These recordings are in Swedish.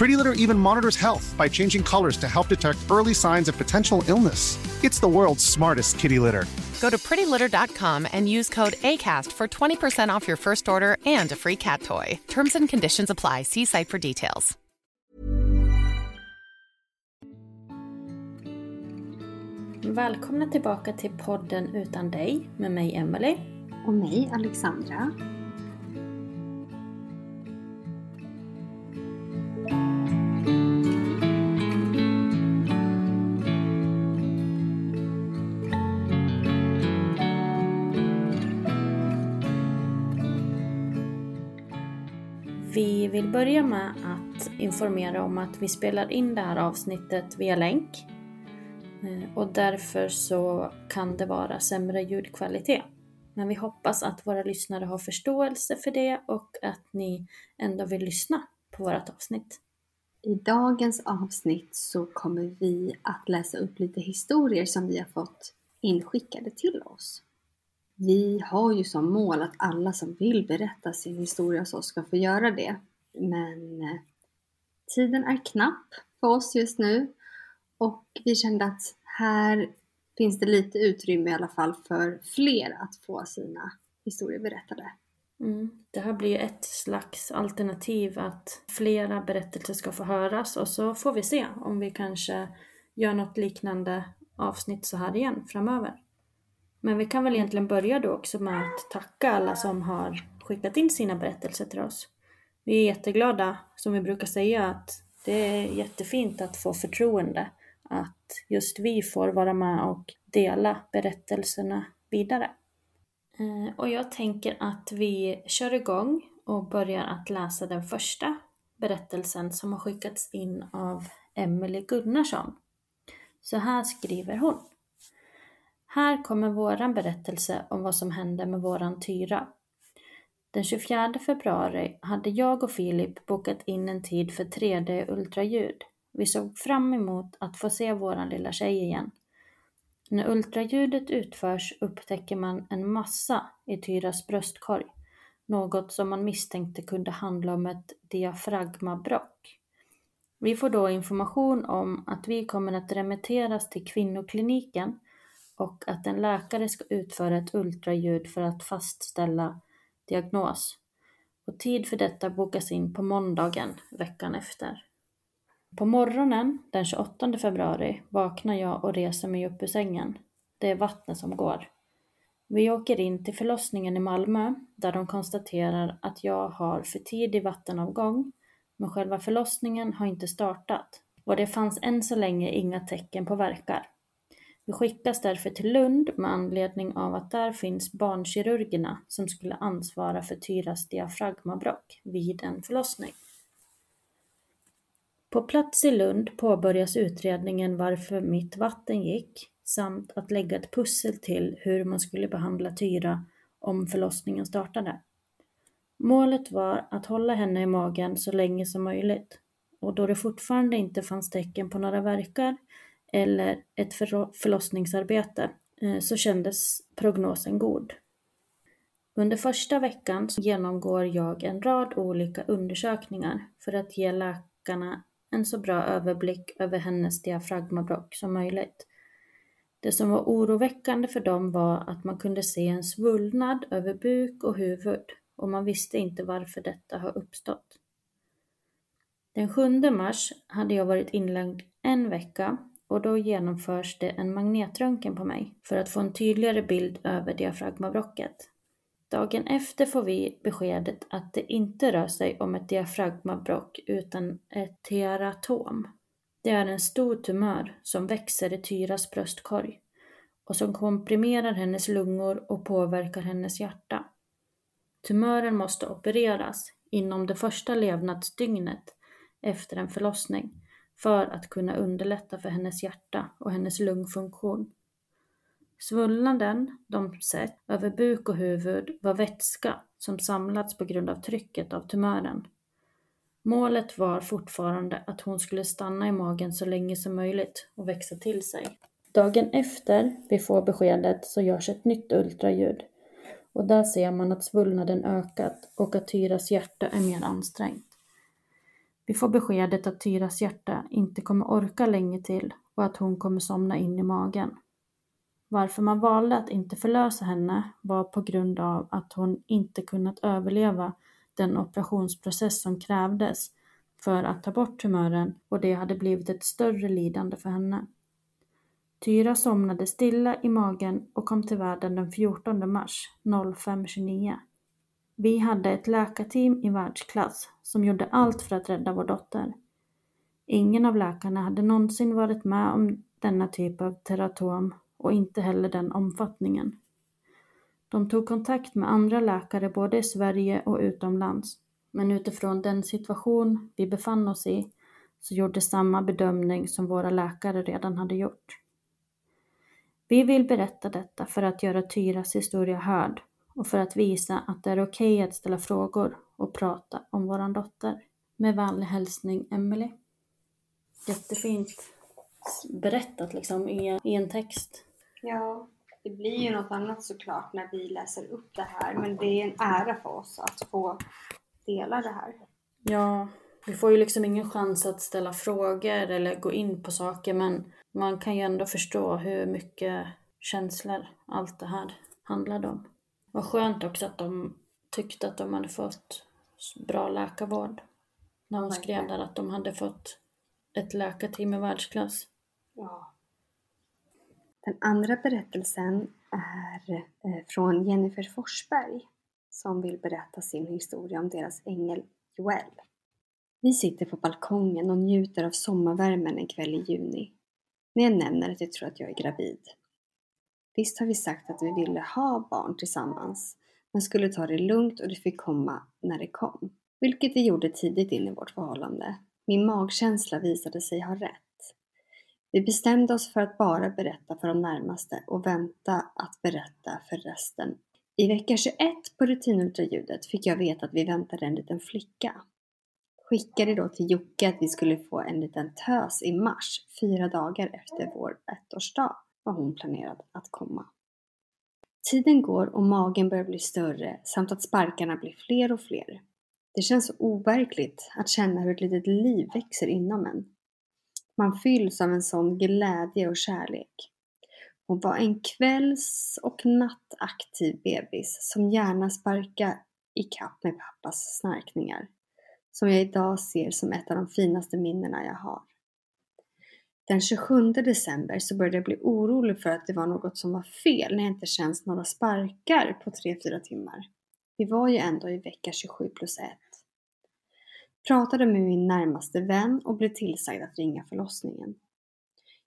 Pretty Litter even monitors health by changing colors to help detect early signs of potential illness. It's the world's smartest kitty litter. Go to prettylitter.com and use code ACAST for 20% off your first order and a free cat toy. Terms and conditions apply. See site for details. Välkomna tillbaka till podden Utan dig med mig Emelie. Och mig, Alexandra. Vi vill börja med att informera om att vi spelar in det här avsnittet via länk. Eh, och därför så kan det vara sämre ljudkvalitet. Men vi hoppas att våra lyssnare har förståelse för det och att ni ändå vill lyssna på vårt avsnitt. I dagens avsnitt så kommer vi att läsa upp lite historier som vi har fått inskickade till oss. Vi har ju som mål att alla som vill berätta sin historia hos oss ska få göra det. Men eh, tiden är knapp för oss just nu och vi kände att här finns det lite utrymme i alla fall för fler att få sina historier berättade. Mm. Det här blir ju ett slags alternativ att flera berättelser ska få höras och så får vi se om vi kanske gör något liknande avsnitt så här igen framöver. Men vi kan väl egentligen börja då också med att tacka alla som har skickat in sina berättelser till oss. Vi är jätteglada, som vi brukar säga, att det är jättefint att få förtroende. Att just vi får vara med och dela berättelserna vidare. Eh, och jag tänker att vi kör igång och börjar att läsa den första berättelsen som har skickats in av Emelie Gunnarsson. Så här skriver hon. Här kommer våran berättelse om vad som hände med våran Tyra. Den 24 februari hade jag och Filip bokat in en tid för 3D-ultraljud. Vi såg fram emot att få se våran lilla tjej igen. När ultraljudet utförs upptäcker man en massa i Tyras bröstkorg. Något som man misstänkte kunde handla om ett diafragmabrock. Vi får då information om att vi kommer att remitteras till kvinnokliniken och att en läkare ska utföra ett ultraljud för att fastställa diagnos. Och tid för detta bokas in på måndagen veckan efter. På morgonen den 28 februari vaknar jag och reser mig upp ur sängen. Det är vattnet som går. Vi åker in till förlossningen i Malmö där de konstaterar att jag har för tidig vattenavgång men själva förlossningen har inte startat och det fanns än så länge inga tecken på verkar. Vi skickas därför till Lund med anledning av att där finns barnkirurgerna som skulle ansvara för Tyras diafragmabrock vid en förlossning. På plats i Lund påbörjas utredningen varför mitt vatten gick samt att lägga ett pussel till hur man skulle behandla Tyra om förlossningen startade. Målet var att hålla henne i magen så länge som möjligt och då det fortfarande inte fanns tecken på några verkar eller ett förlossningsarbete eh, så kändes prognosen god. Under första veckan genomgår jag en rad olika undersökningar för att ge läkarna en så bra överblick över hennes diafragmabråck som möjligt. Det som var oroväckande för dem var att man kunde se en svullnad över buk och huvud och man visste inte varför detta har uppstått. Den 7 mars hade jag varit inlagd en vecka och då genomförs det en magnetröntgen på mig för att få en tydligare bild över diafragmabrocket. Dagen efter får vi beskedet att det inte rör sig om ett diafragmabrock utan ett teratom. Det är en stor tumör som växer i Tyras bröstkorg och som komprimerar hennes lungor och påverkar hennes hjärta. Tumören måste opereras inom det första levnadsdygnet efter en förlossning för att kunna underlätta för hennes hjärta och hennes lungfunktion. Svullnaden de sett över buk och huvud var vätska som samlats på grund av trycket av tumören. Målet var fortfarande att hon skulle stanna i magen så länge som möjligt och växa till sig. Dagen efter vi får beskedet så görs ett nytt ultraljud och där ser man att svullnaden ökat och att Tyras hjärta är mer ansträngt. Vi får beskedet att Tyras hjärta inte kommer orka länge till och att hon kommer somna in i magen. Varför man valde att inte förlösa henne var på grund av att hon inte kunnat överleva den operationsprocess som krävdes för att ta bort tumören och det hade blivit ett större lidande för henne. Tyra somnade stilla i magen och kom till världen den 14 mars 05.29. Vi hade ett läkarteam i världsklass som gjorde allt för att rädda vår dotter. Ingen av läkarna hade någonsin varit med om denna typ av teratom och inte heller den omfattningen. De tog kontakt med andra läkare både i Sverige och utomlands, men utifrån den situation vi befann oss i så gjordes samma bedömning som våra läkare redan hade gjort. Vi vill berätta detta för att göra Tyras historia hörd och för att visa att det är okej okay att ställa frågor och prata om våran dotter. Med vänlig hälsning Emelie. Jättefint berättat liksom i en text. Ja, det blir ju något annat såklart när vi läser upp det här men det är en ära för oss att få dela det här. Ja, vi får ju liksom ingen chans att ställa frågor eller gå in på saker men man kan ju ändå förstå hur mycket känslor allt det här handlade om. Vad skönt också att de tyckte att de hade fått bra läkarvård. När hon skrev där att de hade fått ett läkarteam i världsklass. Ja. Den andra berättelsen är eh, från Jennifer Forsberg som vill berätta sin historia om deras ängel Joel. Vi sitter på balkongen och njuter av sommarvärmen en kväll i juni. När jag nämner att jag tror att jag är gravid. Visst har vi sagt att vi ville ha barn tillsammans, men skulle ta det lugnt och det fick komma när det kom. Vilket det gjorde tidigt in i vårt förhållande. Min magkänsla visade sig ha rätt. Vi bestämde oss för att bara berätta för de närmaste och vänta att berätta för resten. I vecka 21 på rutinultraljudet fick jag veta att vi väntade en liten flicka. Skickade då till Jocke att vi skulle få en liten tös i mars, fyra dagar efter vår ettårsdag var hon planerad att komma. Tiden går och magen börjar bli större samt att sparkarna blir fler och fler. Det känns så overkligt att känna hur ett litet liv växer inom en. Man fylls av en sån glädje och kärlek. Hon var en kvälls och nattaktiv bebis som gärna sparkade i kapp med pappas snarkningar. Som jag idag ser som ett av de finaste minnena jag har. Den 27 december så började jag bli orolig för att det var något som var fel när jag inte känns några sparkar på 3-4 timmar. Vi var ju ändå i vecka 27 plus 1. Pratade med min närmaste vän och blev tillsagd att ringa förlossningen.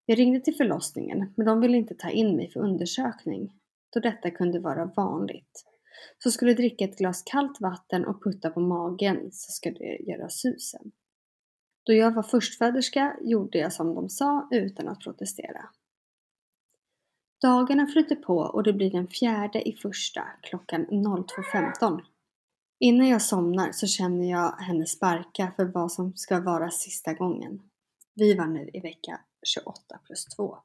Jag ringde till förlossningen men de ville inte ta in mig för undersökning då detta kunde vara vanligt. Så skulle dricka ett glas kallt vatten och putta på magen så skulle det göra susen. Då jag var förstföderska gjorde jag som de sa utan att protestera. Dagarna flyter på och det blir den fjärde i första klockan 02.15. Innan jag somnar så känner jag henne sparka för vad som ska vara sista gången. Vi var nu i vecka 28 plus 2.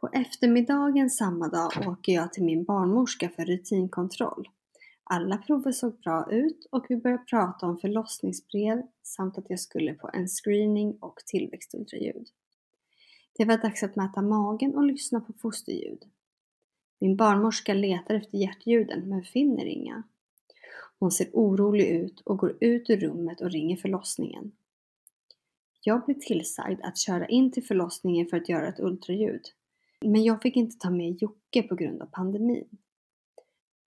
På eftermiddagen samma dag åker jag till min barnmorska för rutinkontroll. Alla prover såg bra ut och vi började prata om förlossningsbrev samt att jag skulle på en screening och tillväxtultraljud. Det var dags att mäta magen och lyssna på fosterljud. Min barnmorska letar efter hjärtljuden men finner inga. Hon ser orolig ut och går ut ur rummet och ringer förlossningen. Jag blev tillsagd att köra in till förlossningen för att göra ett ultraljud. Men jag fick inte ta med Jocke på grund av pandemin.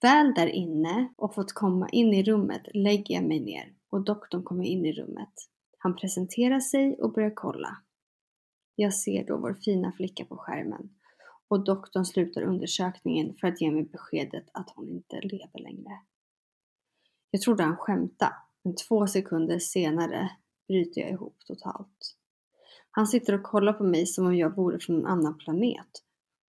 Väl där inne och fått komma in i rummet lägger jag mig ner och doktorn kommer in i rummet. Han presenterar sig och börjar kolla. Jag ser då vår fina flicka på skärmen och doktorn slutar undersökningen för att ge mig beskedet att hon inte lever längre. Jag trodde han skämtade, men två sekunder senare bryter jag ihop totalt. Han sitter och kollar på mig som om jag vore från en annan planet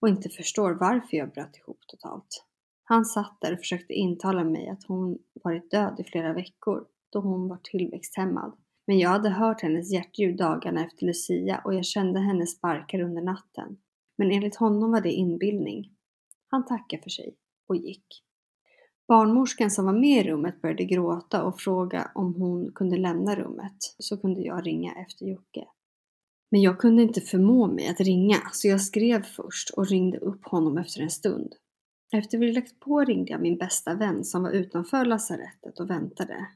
och inte förstår varför jag bröt ihop totalt. Han satt där och försökte intala mig att hon varit död i flera veckor då hon var tillväxthämmad. Men jag hade hört hennes hjärtljud dagarna efter Lucia och jag kände hennes sparkar under natten. Men enligt honom var det inbildning. Han tackade för sig och gick. Barnmorskan som var med i rummet började gråta och fråga om hon kunde lämna rummet så kunde jag ringa efter Jocke. Men jag kunde inte förmå mig att ringa så jag skrev först och ringde upp honom efter en stund. Efter vi lagt på ringde jag min bästa vän som var utanför lasarettet och väntade.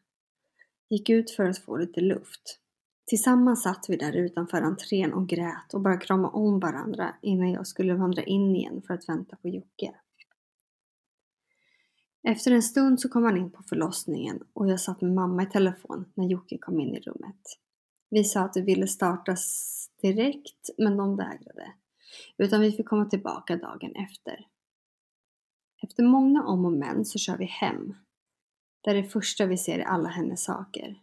Gick ut för att få lite luft. Tillsammans satt vi där utanför entrén och grät och bara kramade om varandra innan jag skulle vandra in igen för att vänta på Jocke. Efter en stund så kom han in på förlossningen och jag satt med mamma i telefon när Jocke kom in i rummet. Vi sa att vi ville startas direkt men de vägrade. Utan vi fick komma tillbaka dagen efter. Efter många om och men så kör vi hem. Där det första vi ser är alla hennes saker.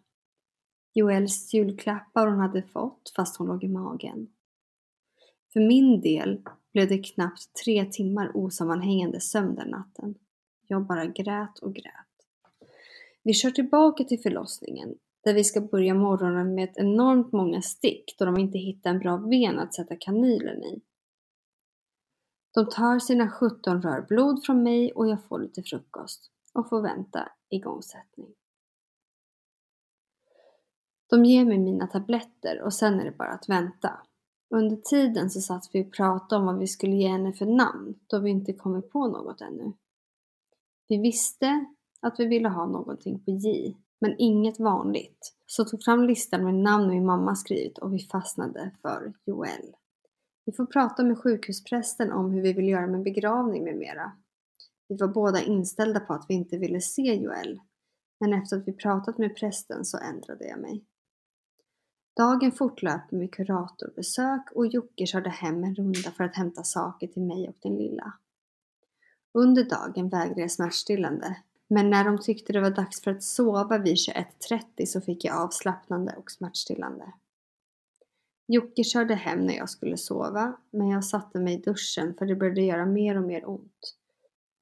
Joels julklappar hon hade fått fast hon låg i magen. För min del blev det knappt tre timmar osammanhängande sömn den natten. Jag bara grät och grät. Vi kör tillbaka till förlossningen där vi ska börja morgonen med ett enormt många stick då de inte hittar en bra ven att sätta kanylen i. De tar sina 17 rör blod från mig och jag får lite frukost och får vänta igångsättning. De ger mig mina tabletter och sen är det bara att vänta. Under tiden så satt vi och pratade om vad vi skulle ge henne för namn då vi inte kommit på något ännu. Vi visste att vi ville ha någonting på J, men inget vanligt. Så tog fram listan med namn min mamma skrivit och vi fastnade för Joel. Vi får prata med sjukhusprästen om hur vi vill göra med begravning med mera. Vi var båda inställda på att vi inte ville se Joel, men efter att vi pratat med prästen så ändrade jag mig. Dagen fortlöpte med kuratorbesök och Jocke körde hem en runda för att hämta saker till mig och den lilla. Under dagen vägrade jag smärtstillande, men när de tyckte det var dags för att sova vid 21.30 så fick jag avslappnande och smärtstillande. Jocke körde hem när jag skulle sova, men jag satte mig i duschen för det började göra mer och mer ont.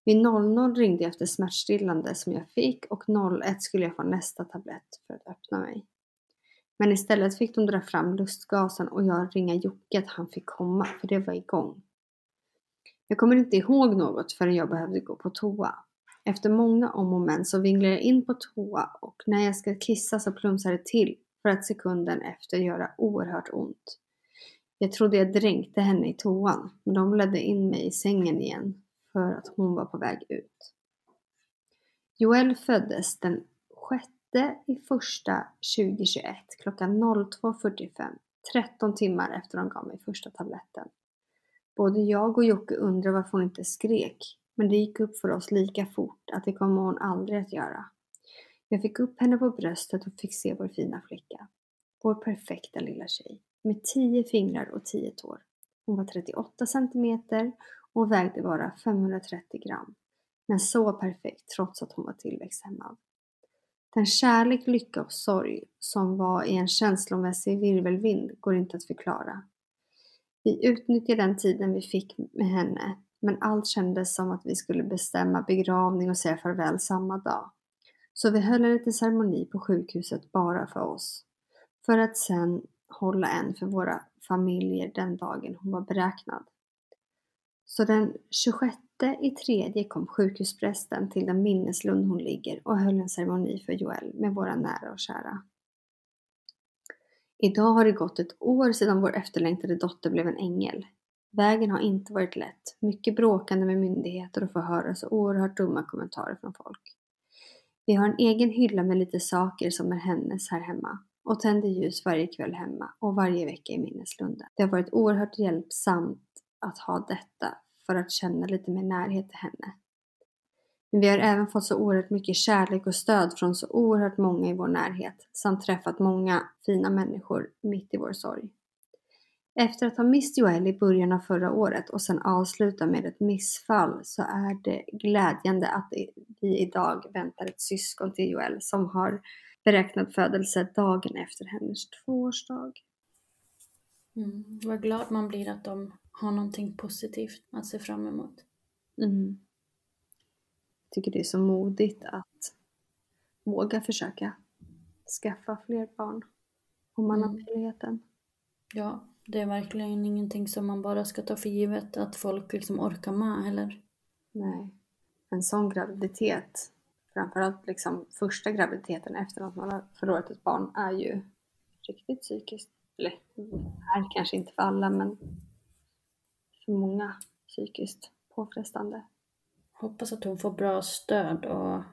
Vid 00 ringde jag efter smärtstillande som jag fick och 01 skulle jag få nästa tablett för att öppna mig. Men istället fick de dra fram lustgasen och jag ringa Jocke att han fick komma, för det var igång. Jag kommer inte ihåg något förrän jag behövde gå på toa. Efter många om och men så vinglar jag in på toa och när jag ska kissa så plumsar det till för att sekunden efter göra oerhört ont. Jag trodde jag dränkte henne i toan, men de ledde in mig i sängen igen för att hon var på väg ut. Joel föddes den 6 i första 2021 klockan 02.45, 13 timmar efter de gav mig första tabletten. Både jag och Jocke undrade varför hon inte skrek, men det gick upp för oss lika fort att det kommer hon aldrig att göra. Jag fick upp henne på bröstet och fick se vår fina flicka. Vår perfekta lilla tjej. Med tio fingrar och tio tår. Hon var 38 centimeter och vägde bara 530 gram. Men så perfekt trots att hon var tillväxthämmad. Den kärlek, lycka och sorg som var i en känslomässig virvelvind går inte att förklara. Vi utnyttjade den tiden vi fick med henne, men allt kändes som att vi skulle bestämma begravning och säga farväl samma dag. Så vi höll en liten ceremoni på sjukhuset bara för oss. För att sen hålla en för våra familjer den dagen hon var beräknad. Så den 26 i tredje kom sjukhusprästen till den minneslund hon ligger och höll en ceremoni för Joel med våra nära och kära. Idag har det gått ett år sedan vår efterlängtade dotter blev en ängel. Vägen har inte varit lätt, mycket bråkande med myndigheter och få höra så oerhört dumma kommentarer från folk. Vi har en egen hylla med lite saker som är hennes här hemma och tänder ljus varje kväll hemma och varje vecka i minneslunden. Det har varit oerhört hjälpsamt att ha detta för att känna lite mer närhet till henne. Men vi har även fått så oerhört mycket kärlek och stöd från så oerhört många i vår närhet samt träffat många fina människor mitt i vår sorg. Efter att ha mist Joel i början av förra året och sen avsluta med ett missfall så är det glädjande att vi idag väntar ett syskon till Joel som har beräknad födelse dagen efter hennes tvåårsdag. Mm. Vad glad man blir att de har någonting positivt att se fram emot. Mm. Tycker det är så modigt att våga försöka skaffa fler barn om man har möjligheten. Ja, det är verkligen ingenting som man bara ska ta för givet att folk liksom orkar med heller. Nej. En sån graviditet, framförallt liksom första graviditeten efter att man har förlorat ett barn, är ju riktigt psykiskt. Eller är kanske inte för alla, men för många psykiskt påfrestande. Hoppas att hon får bra stöd och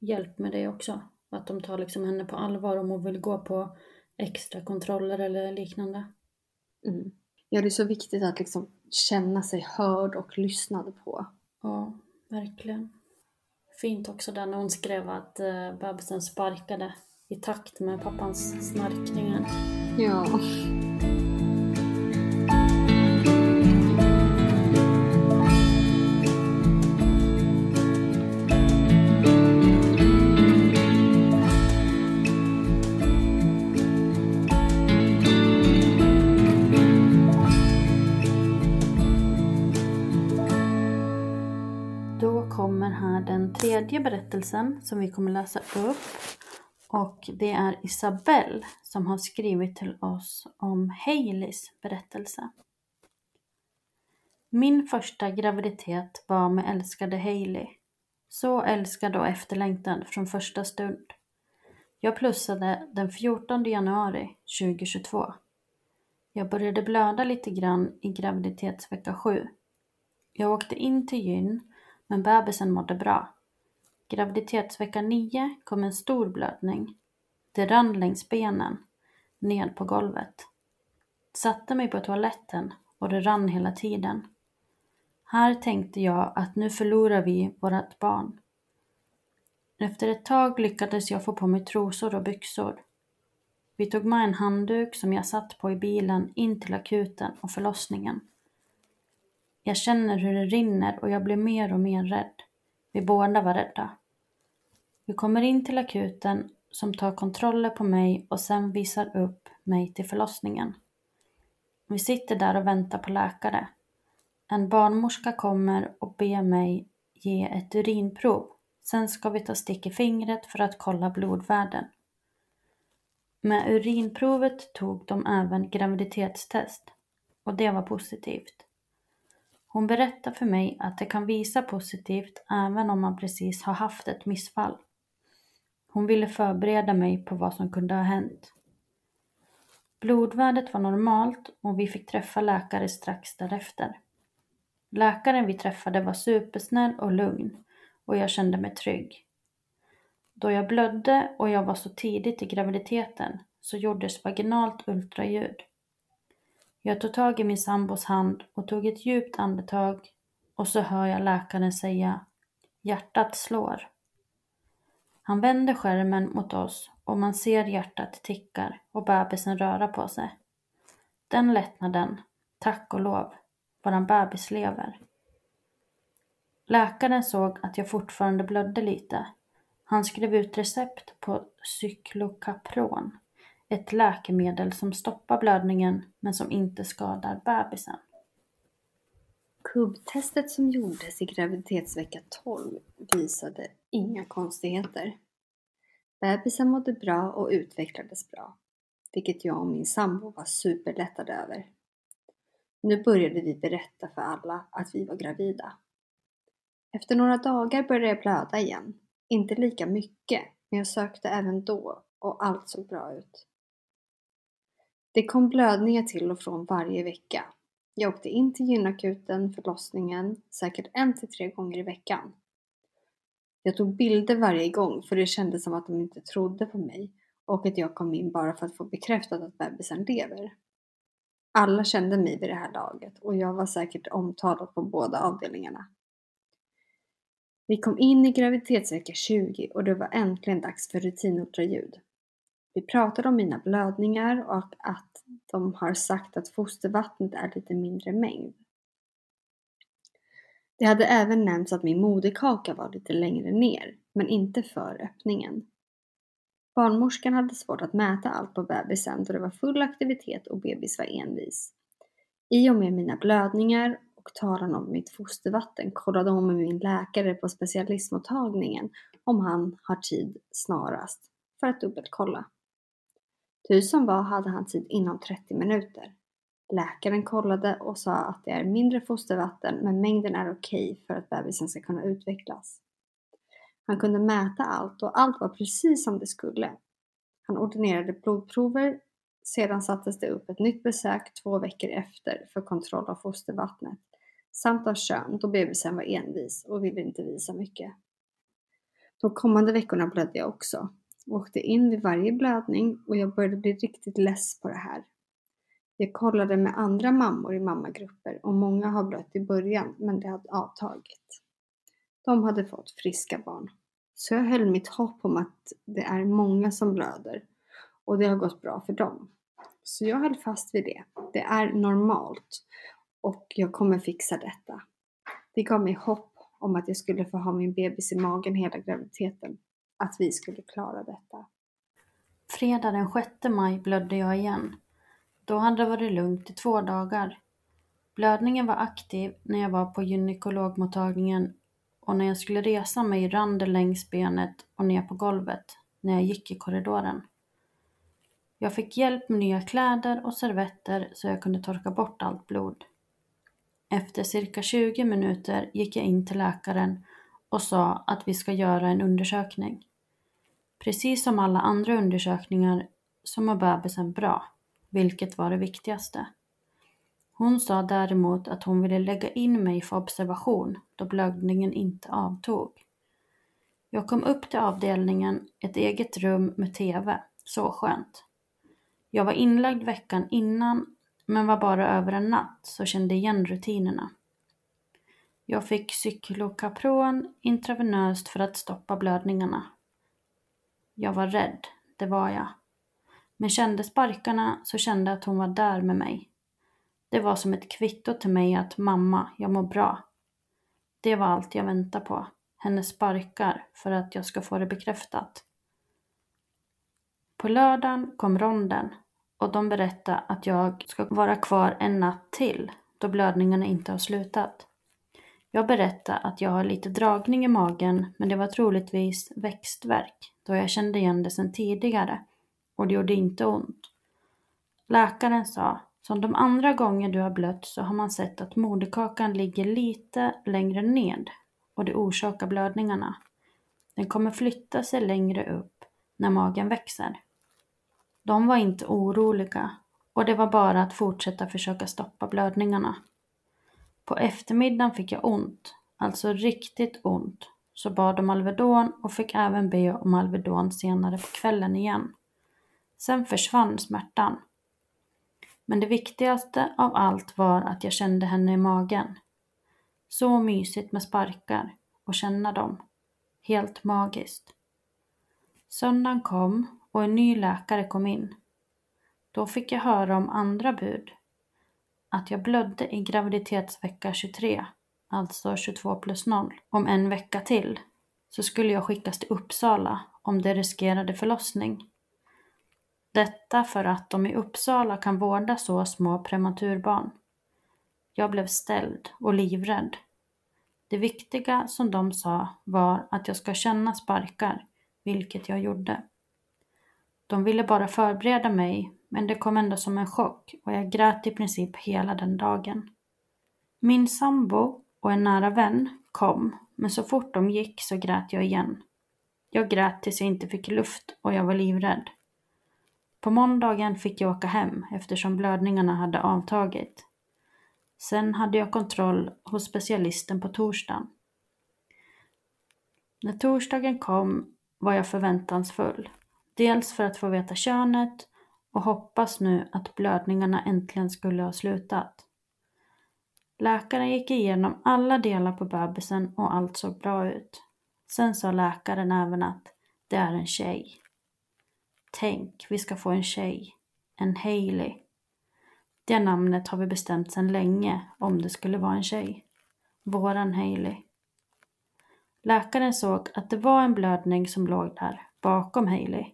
hjälp med det också. Att de tar liksom henne på allvar om hon vill gå på extra kontroller eller liknande. Mm. Ja, det är så viktigt att liksom känna sig hörd och lyssnad på. Ja, verkligen. Fint också där när hon skrev att eh, bebisen sparkade i takt med pappans snarkningar. Ja. Tredje berättelsen som vi kommer läsa upp. Och det är Isabelle som har skrivit till oss om Haileys berättelse. Min första graviditet var med älskade Hailey. Så älskad och efterlängtad från första stund. Jag plussade den 14 januari 2022. Jag började blöda lite grann i graviditetsvecka 7. Jag åkte in till gyn, men bebisen mådde bra. Graviditetsvecka 9 kom en stor blödning. Det rann längs benen, ned på golvet. Satte mig på toaletten och det rann hela tiden. Här tänkte jag att nu förlorar vi vårt barn. Efter ett tag lyckades jag få på mig trosor och byxor. Vi tog med en handduk som jag satt på i bilen in till akuten och förlossningen. Jag känner hur det rinner och jag blir mer och mer rädd. Vi båda var rädda. Vi kommer in till akuten som tar kontroller på mig och sen visar upp mig till förlossningen. Vi sitter där och väntar på läkare. En barnmorska kommer och ber mig ge ett urinprov. Sen ska vi ta stick i fingret för att kolla blodvärden. Med urinprovet tog de även graviditetstest och det var positivt. Hon berättar för mig att det kan visa positivt även om man precis har haft ett missfall. Hon ville förbereda mig på vad som kunde ha hänt. Blodvärdet var normalt och vi fick träffa läkare strax därefter. Läkaren vi träffade var supersnäll och lugn och jag kände mig trygg. Då jag blödde och jag var så tidigt i graviditeten så gjordes vaginalt ultraljud. Jag tog tag i min sambos hand och tog ett djupt andetag och så hör jag läkaren säga Hjärtat slår. Han vänder skärmen mot oss och man ser hjärtat tickar och bebisen röra på sig. Den lättnaden, tack och lov, våran bebis lever. Läkaren såg att jag fortfarande blödde lite. Han skrev ut recept på cyklokapron, ett läkemedel som stoppar blödningen men som inte skadar bebisen. Kubbtestet som gjordes i graviditetsvecka 12 visade inga konstigheter. Bebisen mådde bra och utvecklades bra, vilket jag och min sambo var superlättade över. Nu började vi berätta för alla att vi var gravida. Efter några dagar började jag blöda igen. Inte lika mycket, men jag sökte även då och allt såg bra ut. Det kom blödningar till och från varje vecka. Jag åkte in till gynakuten, förlossningen, säkert en till tre gånger i veckan. Jag tog bilder varje gång för det kändes som att de inte trodde på mig och att jag kom in bara för att få bekräftat att bebisen lever. Alla kände mig vid det här laget och jag var säkert omtalad på båda avdelningarna. Vi kom in i graviditetsvecka 20 och det var äntligen dags för rutinultraljud. Vi pratade om mina blödningar och att de har sagt att fostervattnet är lite mindre mängd. Det hade även nämnts att min moderkaka var lite längre ner, men inte för öppningen. Barnmorskan hade svårt att mäta allt på bebisen då det var full aktivitet och bebis var envis. I och med mina blödningar och talan om mitt fostervatten kollade hon med min läkare på specialistmottagningen om han har tid snarast för att dubbelkolla. Tur som var hade han tid inom 30 minuter. Läkaren kollade och sa att det är mindre fostervatten men mängden är okej för att bebisen ska kunna utvecklas. Han kunde mäta allt och allt var precis som det skulle. Han ordinerade blodprover, sedan sattes det upp ett nytt besök två veckor efter för kontroll av fostervattnet samt av kön då bebisen var envis och ville inte visa mycket. De kommande veckorna blödde jag också. Åkte in vid varje blödning och jag började bli riktigt less på det här. Jag kollade med andra mammor i mammagrupper och många har blött i början men det hade avtagit. De hade fått friska barn. Så jag höll mitt hopp om att det är många som blöder och det har gått bra för dem. Så jag höll fast vid det. Det är normalt och jag kommer fixa detta. Det gav mig hopp om att jag skulle få ha min bebis i magen hela graviditeten. Att vi skulle klara detta. Fredag den 6 maj blödde jag igen. Då hade det varit lugnt i två dagar. Blödningen var aktiv när jag var på gynekologmottagningen och när jag skulle resa mig rann det längs benet och ner på golvet när jag gick i korridoren. Jag fick hjälp med nya kläder och servetter så jag kunde torka bort allt blod. Efter cirka 20 minuter gick jag in till läkaren och sa att vi ska göra en undersökning. Precis som alla andra undersökningar så mår bebisen bra, vilket var det viktigaste. Hon sa däremot att hon ville lägga in mig för observation då blödningen inte avtog. Jag kom upp till avdelningen, ett eget rum med TV. Så skönt. Jag var inlagd veckan innan men var bara över en natt så kände igen rutinerna. Jag fick cyklokapron intravenöst för att stoppa blödningarna. Jag var rädd, det var jag. Men kände sparkarna så kände jag att hon var där med mig. Det var som ett kvitto till mig att mamma, jag mår bra. Det var allt jag väntade på. Hennes sparkar för att jag ska få det bekräftat. På lördagen kom ronden och de berättade att jag ska vara kvar en natt till då blödningarna inte har slutat. Jag berättade att jag har lite dragning i magen men det var troligtvis växtverk då jag kände igen det sedan tidigare och det gjorde inte ont. Läkaren sa som de andra gånger du har blött så har man sett att moderkakan ligger lite längre ned och det orsakar blödningarna. Den kommer flytta sig längre upp när magen växer. De var inte oroliga och det var bara att fortsätta försöka stoppa blödningarna. På eftermiddagen fick jag ont, alltså riktigt ont, så bad de Alvedon och fick även be om Alvedon senare på kvällen igen. Sen försvann smärtan. Men det viktigaste av allt var att jag kände henne i magen. Så mysigt med sparkar och känna dem. Helt magiskt. Söndagen kom och en ny läkare kom in. Då fick jag höra om andra bud. Att jag blödde i graviditetsvecka 23, alltså 22 plus 0, om en vecka till så skulle jag skickas till Uppsala om det riskerade förlossning. Detta för att de i Uppsala kan vårda så små prematurbarn. Jag blev ställd och livrädd. Det viktiga som de sa var att jag ska känna sparkar, vilket jag gjorde. De ville bara förbereda mig, men det kom ändå som en chock och jag grät i princip hela den dagen. Min sambo och en nära vän kom, men så fort de gick så grät jag igen. Jag grät tills jag inte fick luft och jag var livrädd. På måndagen fick jag åka hem eftersom blödningarna hade avtagit. Sen hade jag kontroll hos specialisten på torsdagen. När torsdagen kom var jag förväntansfull. Dels för att få veta könet och hoppas nu att blödningarna äntligen skulle ha slutat. Läkaren gick igenom alla delar på bebisen och allt såg bra ut. Sen sa läkaren även att det är en tjej. Tänk, vi ska få en tjej. En Hailey. Det namnet har vi bestämt sedan länge om det skulle vara en tjej. Våran Hailey. Läkaren såg att det var en blödning som låg där, bakom Hailey.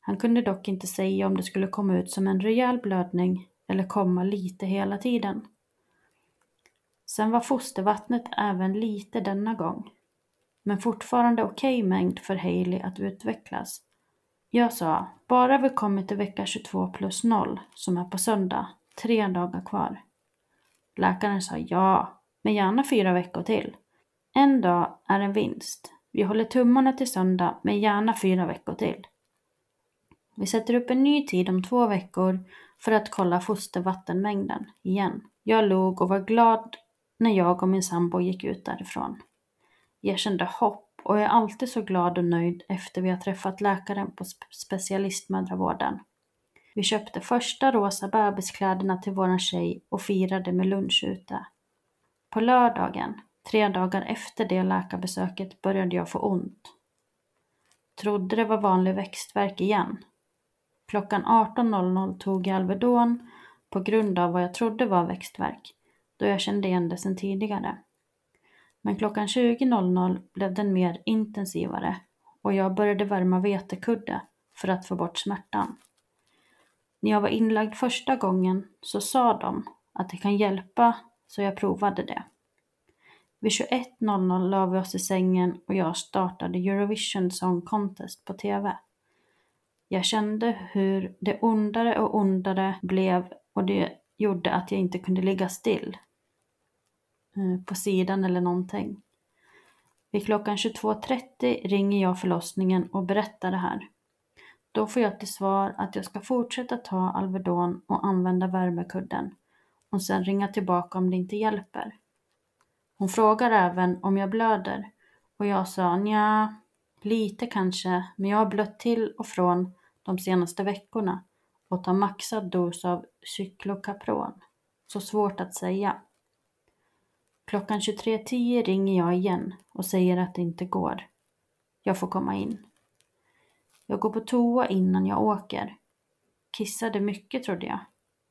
Han kunde dock inte säga om det skulle komma ut som en rejäl blödning eller komma lite hela tiden. Sen var fostervattnet även lite denna gång. Men fortfarande okej okay mängd för Hailey att utvecklas. Jag sa, bara vi kommer till vecka 22 plus 0 som är på söndag, tre dagar kvar. Läkaren sa ja, men gärna fyra veckor till. En dag är en vinst. Vi håller tummarna till söndag, men gärna fyra veckor till. Vi sätter upp en ny tid om två veckor för att kolla fostervattenmängden igen. Jag log och var glad när jag och min sambo gick ut därifrån. Jag kände hopp och är alltid så glad och nöjd efter vi har träffat läkaren på specialistmödravården. Vi köpte första rosa bebiskläderna till våran tjej och firade med lunch ute. På lördagen, tre dagar efter det läkarbesöket, började jag få ont. Trodde det var vanlig växtverk igen. Klockan 18.00 tog jag Alvedon på grund av vad jag trodde var växtverk, då jag kände igen det sedan tidigare. Men klockan 20.00 blev den mer intensivare och jag började värma vetekudde för att få bort smärtan. När jag var inlagd första gången så sa de att det kan hjälpa så jag provade det. Vid 21.00 la vi oss i sängen och jag startade Eurovision Song Contest på TV. Jag kände hur det ondare och ondare blev och det gjorde att jag inte kunde ligga still eh, på sidan eller någonting. Vid klockan 22.30 ringer jag förlossningen och berättar det här. Då får jag till svar att jag ska fortsätta ta Alvedon och använda värmekudden och sen ringa tillbaka om det inte hjälper. Hon frågar även om jag blöder och jag sa nja, lite kanske, men jag har blött till och från de senaste veckorna och ta maxad dos av cyklokapron. Så svårt att säga. Klockan 23.10 ringer jag igen och säger att det inte går. Jag får komma in. Jag går på toa innan jag åker. Kissade mycket trodde jag,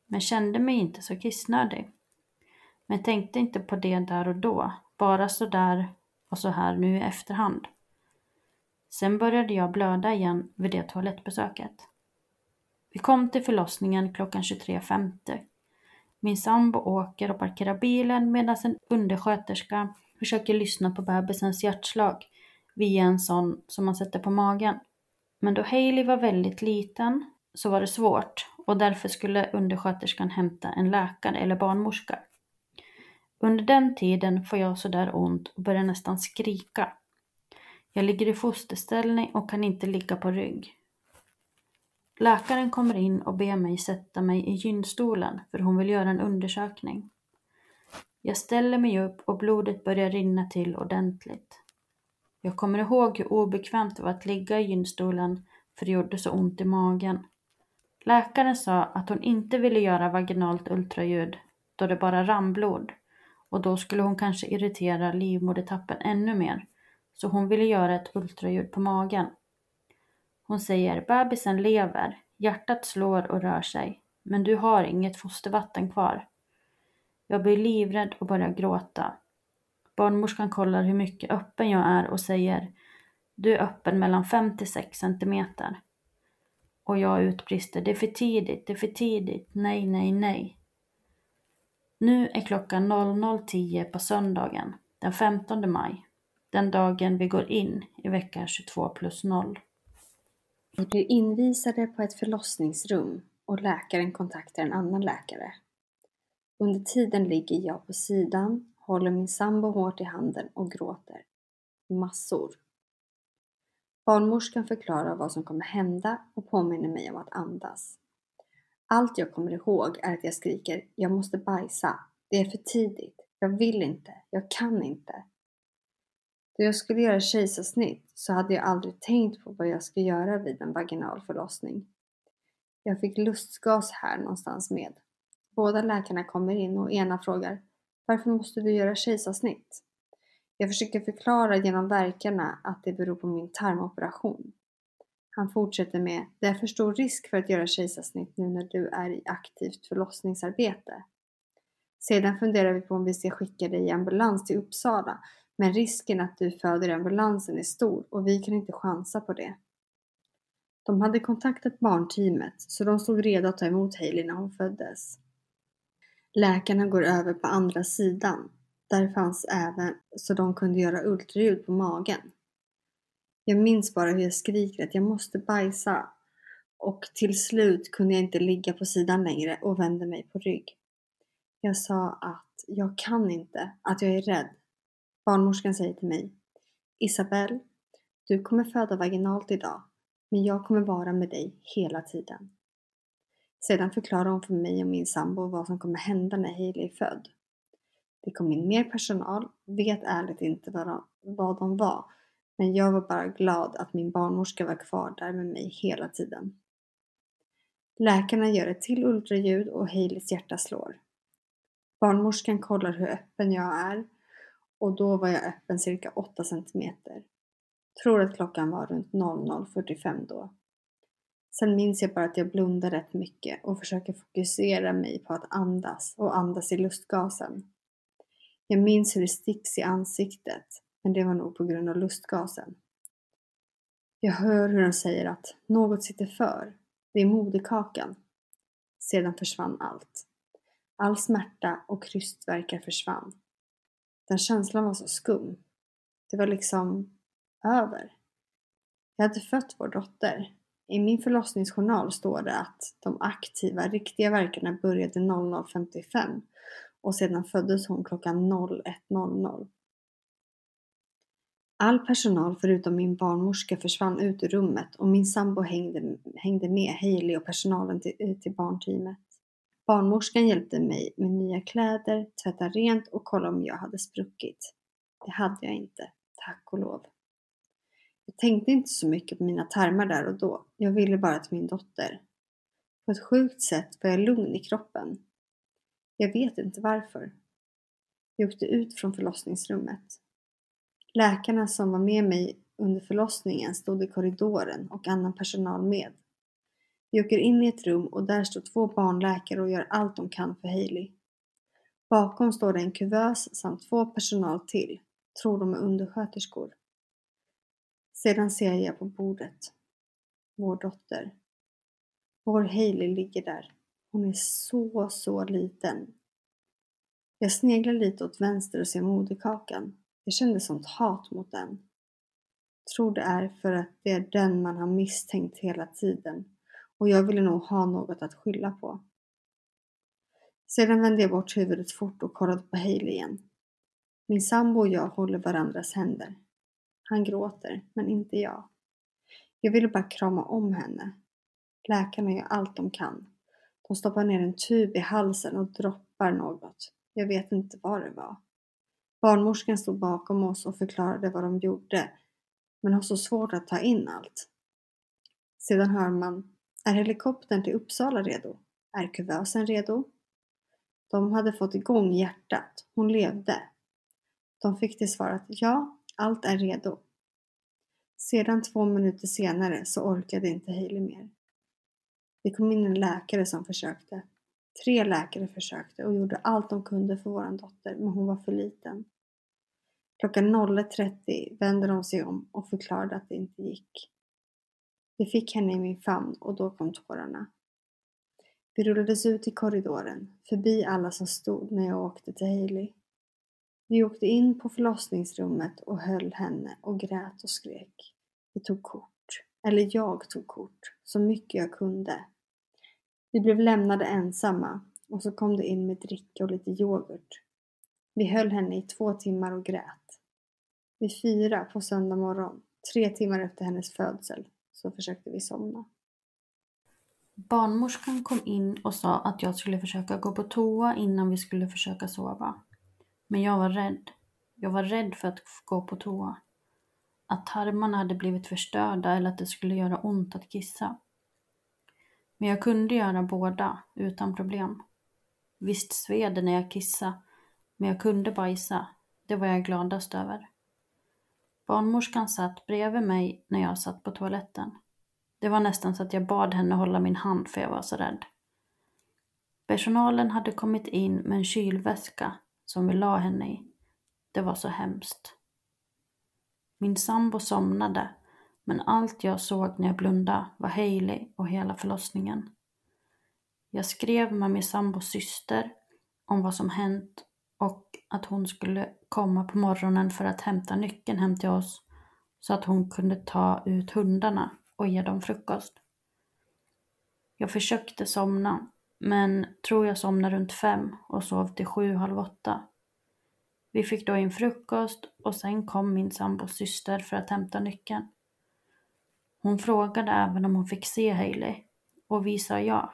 men kände mig inte så kissnödig. Men tänkte inte på det där och då, bara så där och så här nu i efterhand. Sen började jag blöda igen vid det toalettbesöket. Vi kom till förlossningen klockan 23.50. Min sambo åker och parkerar bilen medan en undersköterska försöker lyssna på bebisens hjärtslag via en sån som man sätter på magen. Men då Hailey var väldigt liten så var det svårt och därför skulle undersköterskan hämta en läkare eller barnmorska. Under den tiden får jag sådär ont och börjar nästan skrika. Jag ligger i fosterställning och kan inte ligga på rygg. Läkaren kommer in och ber mig sätta mig i gynstolen för hon vill göra en undersökning. Jag ställer mig upp och blodet börjar rinna till ordentligt. Jag kommer ihåg hur obekvämt det var att ligga i gynstolen för det gjorde så ont i magen. Läkaren sa att hon inte ville göra vaginalt ultraljud då det bara rann blod och då skulle hon kanske irritera livmodertappen ännu mer så hon ville göra ett ultraljud på magen. Hon säger bebisen lever, hjärtat slår och rör sig, men du har inget fostervatten kvar. Jag blir livrädd och börjar gråta. Barnmorskan kollar hur mycket öppen jag är och säger du är öppen mellan 5 till 6 centimeter. Och jag utbrister det är för tidigt, det är för tidigt, nej, nej, nej. Nu är klockan 00.10 på söndagen den 15 maj den dagen vi går in i vecka 22 plus 0. Vi blir invisade på ett förlossningsrum och läkaren kontaktar en annan läkare. Under tiden ligger jag på sidan, håller min sambo hårt i handen och gråter. Massor. Barnmorskan förklarar vad som kommer hända och påminner mig om att andas. Allt jag kommer ihåg är att jag skriker Jag måste bajsa. Det är för tidigt. Jag vill inte. Jag kan inte. Då jag skulle göra kejsarsnitt så hade jag aldrig tänkt på vad jag ska göra vid en vaginal förlossning. Jag fick lustgas här någonstans med. Båda läkarna kommer in och ena frågar Varför måste du göra kejsarsnitt? Jag försöker förklara genom verkarna att det beror på min tarmoperation. Han fortsätter med Det är för stor risk för att göra kejsarsnitt nu när du är i aktivt förlossningsarbete. Sedan funderar vi på om vi ska skicka dig i ambulans till Uppsala men risken att du föder i ambulansen är stor och vi kan inte chansa på det. De hade kontaktat barnteamet så de stod redo att ta emot Hailey när hon föddes. Läkarna går över på andra sidan. Där fanns även så de kunde göra ultraljud på magen. Jag minns bara hur jag skriker att jag måste bajsa och till slut kunde jag inte ligga på sidan längre och vände mig på rygg. Jag sa att jag kan inte, att jag är rädd. Barnmorskan säger till mig Isabelle, du kommer föda vaginalt idag, men jag kommer vara med dig hela tiden. Sedan förklarar hon för mig och min sambo vad som kommer hända när Hailey är född. Det kom in mer personal, vet ärligt inte vad de, vad de var, men jag var bara glad att min barnmorska var kvar där med mig hela tiden. Läkarna gör ett till ultraljud och Haileys hjärta slår. Barnmorskan kollar hur öppen jag är och då var jag öppen cirka 8 cm. Tror att klockan var runt 00.45 då. Sen minns jag bara att jag blundar rätt mycket och försöker fokusera mig på att andas och andas i lustgasen. Jag minns hur det sticks i ansiktet, men det var nog på grund av lustgasen. Jag hör hur de säger att något sitter för, det är moderkakan. Sedan försvann allt. All smärta och krystvärkar försvann. Den känslan var så skum. Det var liksom över. Jag hade fött vår dotter. I min förlossningsjournal står det att de aktiva, riktiga verkarna började 00.55 och sedan föddes hon klockan 01.00. All personal förutom min barnmorska försvann ut ur rummet och min sambo hängde, hängde med Hailey och personalen till, till barnteamet. Barnmorskan hjälpte mig med nya kläder, tvätta rent och kolla om jag hade spruckit. Det hade jag inte, tack och lov. Jag tänkte inte så mycket på mina tarmar där och då. Jag ville bara till min dotter. På ett sjukt sätt var jag lugn i kroppen. Jag vet inte varför. Jag åkte ut från förlossningsrummet. Läkarna som var med mig under förlossningen stod i korridoren och annan personal med. Vi åker in i ett rum och där står två barnläkare och gör allt de kan för Hailey. Bakom står det en kuvös samt två personal till, tror de är undersköterskor. Sedan ser jag på bordet. Vår dotter. Vår Hailey ligger där. Hon är så, så liten. Jag sneglar lite åt vänster och ser moderkakan. Jag kände sånt hat mot den. Tror det är för att det är den man har misstänkt hela tiden och jag ville nog ha något att skylla på. Sedan vände jag bort huvudet fort och kollade på Hailey igen. Min sambo och jag håller varandras händer. Han gråter, men inte jag. Jag ville bara krama om henne. Läkarna gör allt de kan. De stoppar ner en tub i halsen och droppar något. Jag vet inte vad det var. Barnmorskan stod bakom oss och förklarade vad de gjorde, men har så svårt att ta in allt. Sedan hör man är helikoptern till Uppsala redo? Är kuvösen redo? De hade fått igång hjärtat. Hon levde. De fick till svar att ja, allt är redo. Sedan två minuter senare så orkade inte Hailey mer. Det kom in en läkare som försökte. Tre läkare försökte och gjorde allt de kunde för vår dotter, men hon var för liten. Klockan 01.30 vände de sig om och förklarade att det inte gick. Jag fick henne i min famn och då kom tårarna. Vi rullades ut i korridoren, förbi alla som stod när jag åkte till Hailey. Vi åkte in på förlossningsrummet och höll henne och grät och skrek. Vi tog kort, eller jag tog kort, så mycket jag kunde. Vi blev lämnade ensamma och så kom det in med dricka och lite yoghurt. Vi höll henne i två timmar och grät. Vid fyra på söndag morgon, tre timmar efter hennes födsel, så försökte vi somna. Barnmorskan kom in och sa att jag skulle försöka gå på toa innan vi skulle försöka sova. Men jag var rädd. Jag var rädd för att gå på toa. att tarmarna hade blivit förstörda eller att det skulle göra ont att kissa. Men jag kunde göra båda utan problem. Visst sved det när jag kissade, men jag kunde bajsa. Det var jag gladast över. Barnmorskan satt bredvid mig när jag satt på toaletten. Det var nästan så att jag bad henne hålla min hand för jag var så rädd. Personalen hade kommit in med en kylväska som vi la henne i. Det var så hemskt. Min sambo somnade, men allt jag såg när jag blundade var Hailey och hela förlossningen. Jag skrev med min sambos syster om vad som hänt och att hon skulle komma på morgonen för att hämta nyckeln hem till oss så att hon kunde ta ut hundarna och ge dem frukost. Jag försökte somna, men tror jag somnade runt fem och sov till sju, halv åtta. Vi fick då in frukost och sen kom min sambos syster för att hämta nyckeln. Hon frågade även om hon fick se Hailey och vi sa ja.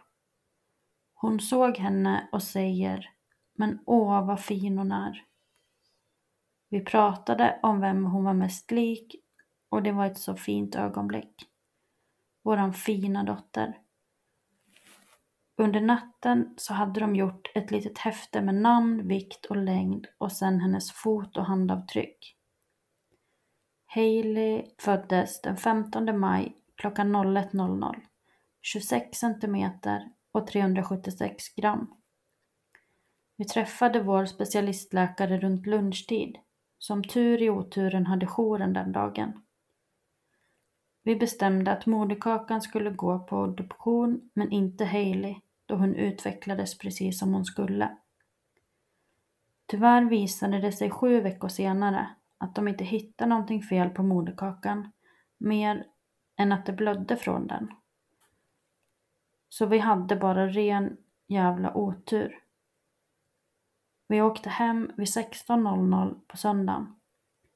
Hon såg henne och säger men åh vad fin hon är. Vi pratade om vem hon var mest lik och det var ett så fint ögonblick. Våran fina dotter. Under natten så hade de gjort ett litet häfte med namn, vikt och längd och sen hennes fot och handavtryck. Hailey föddes den 15 maj klockan 01.00, 26 centimeter och 376 gram. Vi träffade vår specialistläkare runt lunchtid. Som tur i oturen hade jouren den dagen. Vi bestämde att moderkakan skulle gå på adoption men inte Hailey då hon utvecklades precis som hon skulle. Tyvärr visade det sig sju veckor senare att de inte hittade någonting fel på moderkakan mer än att det blödde från den. Så vi hade bara ren jävla otur. Vi åkte hem vid 16.00 på söndagen.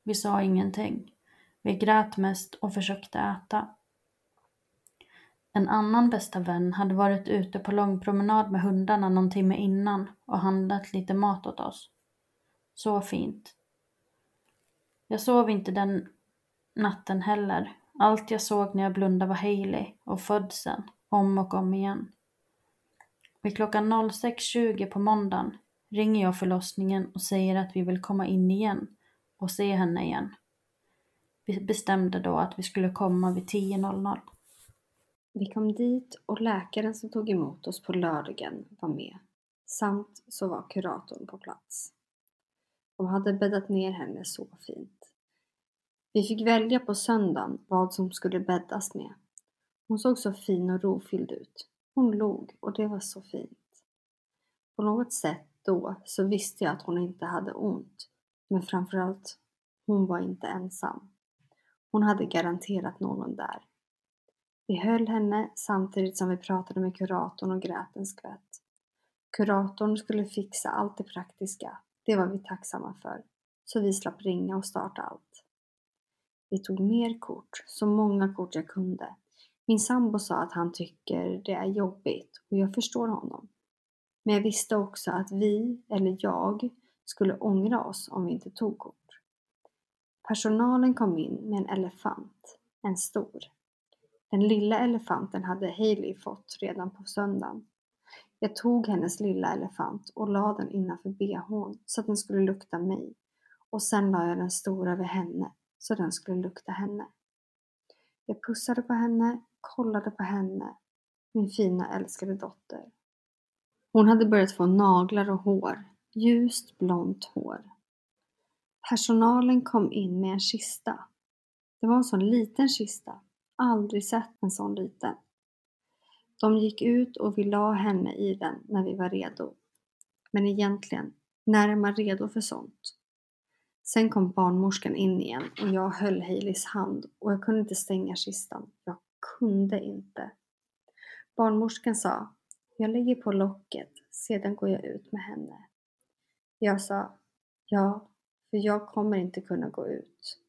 Vi sa ingenting. Vi grät mest och försökte äta. En annan bästa vän hade varit ute på långpromenad med hundarna någon timme innan och handlat lite mat åt oss. Så fint. Jag sov inte den natten heller. Allt jag såg när jag blundade var Hailey och födseln, om och om igen. Vid klockan 06.20 på måndagen ringer jag förlossningen och säger att vi vill komma in igen och se henne igen. Vi bestämde då att vi skulle komma vid 10.00. Vi kom dit och läkaren som tog emot oss på lördagen var med. Samt så var kuratorn på plats. De hade bäddat ner henne så fint. Vi fick välja på söndagen vad som skulle bäddas med. Hon såg så fin och rofylld ut. Hon log och det var så fint. På något sätt då så visste jag att hon inte hade ont. Men framförallt, hon var inte ensam. Hon hade garanterat någon där. Vi höll henne samtidigt som vi pratade med kuratorn och grät en skvätt. Kuratorn skulle fixa allt det praktiska. Det var vi tacksamma för. Så vi slapp ringa och starta allt. Vi tog mer kort, så många kort jag kunde. Min sambo sa att han tycker det är jobbigt och jag förstår honom. Men jag visste också att vi, eller jag, skulle ångra oss om vi inte tog kort. Personalen kom in med en elefant, en stor. Den lilla elefanten hade Hailey fått redan på söndagen. Jag tog hennes lilla elefant och la den innanför behån så att den skulle lukta mig och sen la jag den stora vid henne så den skulle lukta henne. Jag pussade på henne, kollade på henne, min fina älskade dotter. Hon hade börjat få naglar och hår, ljust blont hår. Personalen kom in med en kista. Det var en sån liten kista, aldrig sett en sån liten. De gick ut och vi la henne i den när vi var redo. Men egentligen, när är man redo för sånt? Sen kom barnmorskan in igen och jag höll Haileys hand och jag kunde inte stänga kistan. Jag kunde inte. Barnmorskan sa, jag lägger på locket, sedan går jag ut med henne. Jag sa, ja, för jag kommer inte kunna gå ut.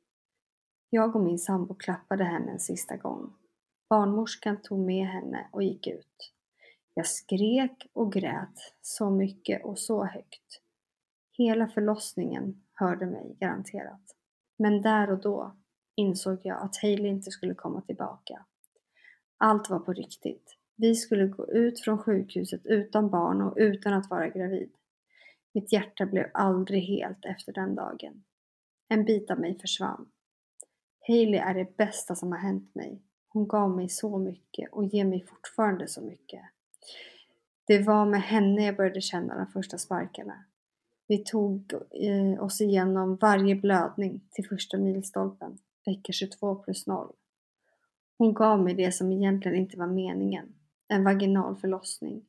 Jag och min sambo klappade henne en sista gång. Barnmorskan tog med henne och gick ut. Jag skrek och grät så mycket och så högt. Hela förlossningen hörde mig garanterat. Men där och då, insåg jag att Hailey inte skulle komma tillbaka. Allt var på riktigt. Vi skulle gå ut från sjukhuset utan barn och utan att vara gravid. Mitt hjärta blev aldrig helt efter den dagen. En bit av mig försvann. Hailey är det bästa som har hänt mig. Hon gav mig så mycket och ger mig fortfarande så mycket. Det var med henne jag började känna de första sparkarna. Vi tog eh, oss igenom varje blödning till första milstolpen, vecka 22 plus 0. Hon gav mig det som egentligen inte var meningen, en vaginal förlossning.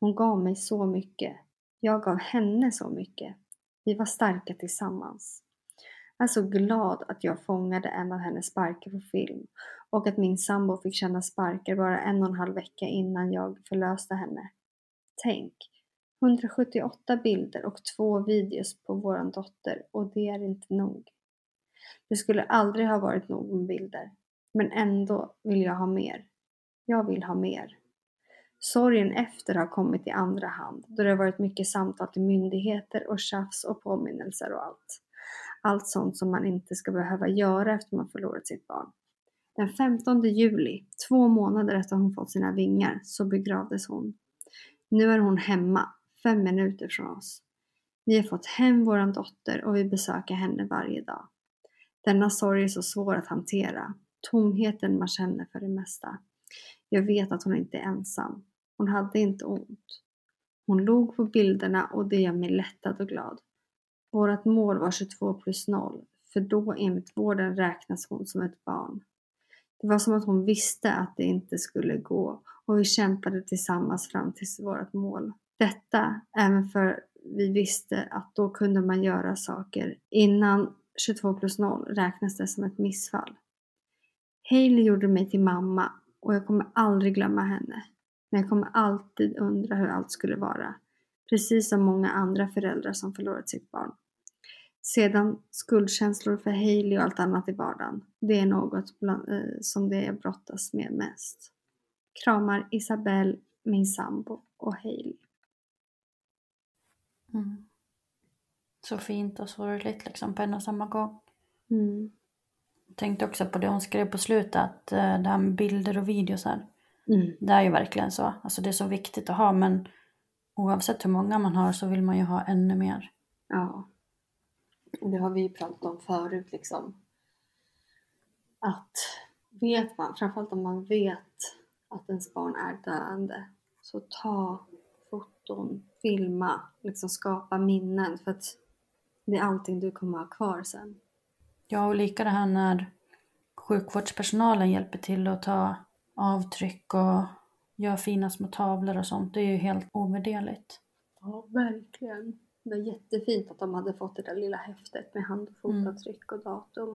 Hon gav mig så mycket. Jag gav henne så mycket. Vi var starka tillsammans. Jag är så glad att jag fångade en av hennes sparkar på film och att min sambo fick känna sparkar bara en och en halv vecka innan jag förlöste henne. Tänk, 178 bilder och två videos på våran dotter och det är inte nog. Det skulle aldrig ha varit nog med bilder, men ändå vill jag ha mer. Jag vill ha mer. Sorgen efter har kommit i andra hand då det har varit mycket samtal till myndigheter och tjafs och påminnelser och allt. Allt sånt som man inte ska behöva göra efter man förlorat sitt barn. Den 15 juli, två månader efter hon fått sina vingar, så begravdes hon. Nu är hon hemma, fem minuter från oss. Vi har fått hem våran dotter och vi besöker henne varje dag. Denna sorg är så svår att hantera. Tomheten man känner för det mesta. Jag vet att hon inte är ensam. Hon hade inte ont. Hon log på bilderna och det gör mig lättad och glad. Vårat mål var 22 plus 0, för då enligt vården räknas hon som ett barn. Det var som att hon visste att det inte skulle gå och vi kämpade tillsammans fram till vårt mål. Detta även för vi visste att då kunde man göra saker. Innan 22 plus 0 räknas det som ett missfall. Hailey gjorde mig till mamma och jag kommer aldrig glömma henne. Men jag kommer alltid undra hur allt skulle vara. Precis som många andra föräldrar som förlorat sitt barn. Sedan skuldkänslor för Hailey och allt annat i vardagen. Det är något bland, eh, som det jag brottas med mest. Kramar Isabelle, min sambo och Hailey. Mm. Så fint och sorgligt liksom på en och samma gång. Mm. Tänkte också på det hon skrev på slutet, att eh, det här med bilder och videos här. Mm. Det är ju verkligen så. Alltså det är så viktigt att ha men oavsett hur många man har så vill man ju ha ännu mer. Ja. Det har vi ju pratat om förut liksom. Att vet man, framförallt om man vet att ens barn är döende, så ta foton, filma, liksom skapa minnen för att det är allting du kommer ha kvar sen. Ja, och lika det här när sjukvårdspersonalen hjälper till att ta avtryck och gör fina små tavlor och sånt. Det är ju helt ovärderligt. Ja, verkligen. Det var jättefint att de hade fått det där lilla häftet med hand och fotavtryck och datum.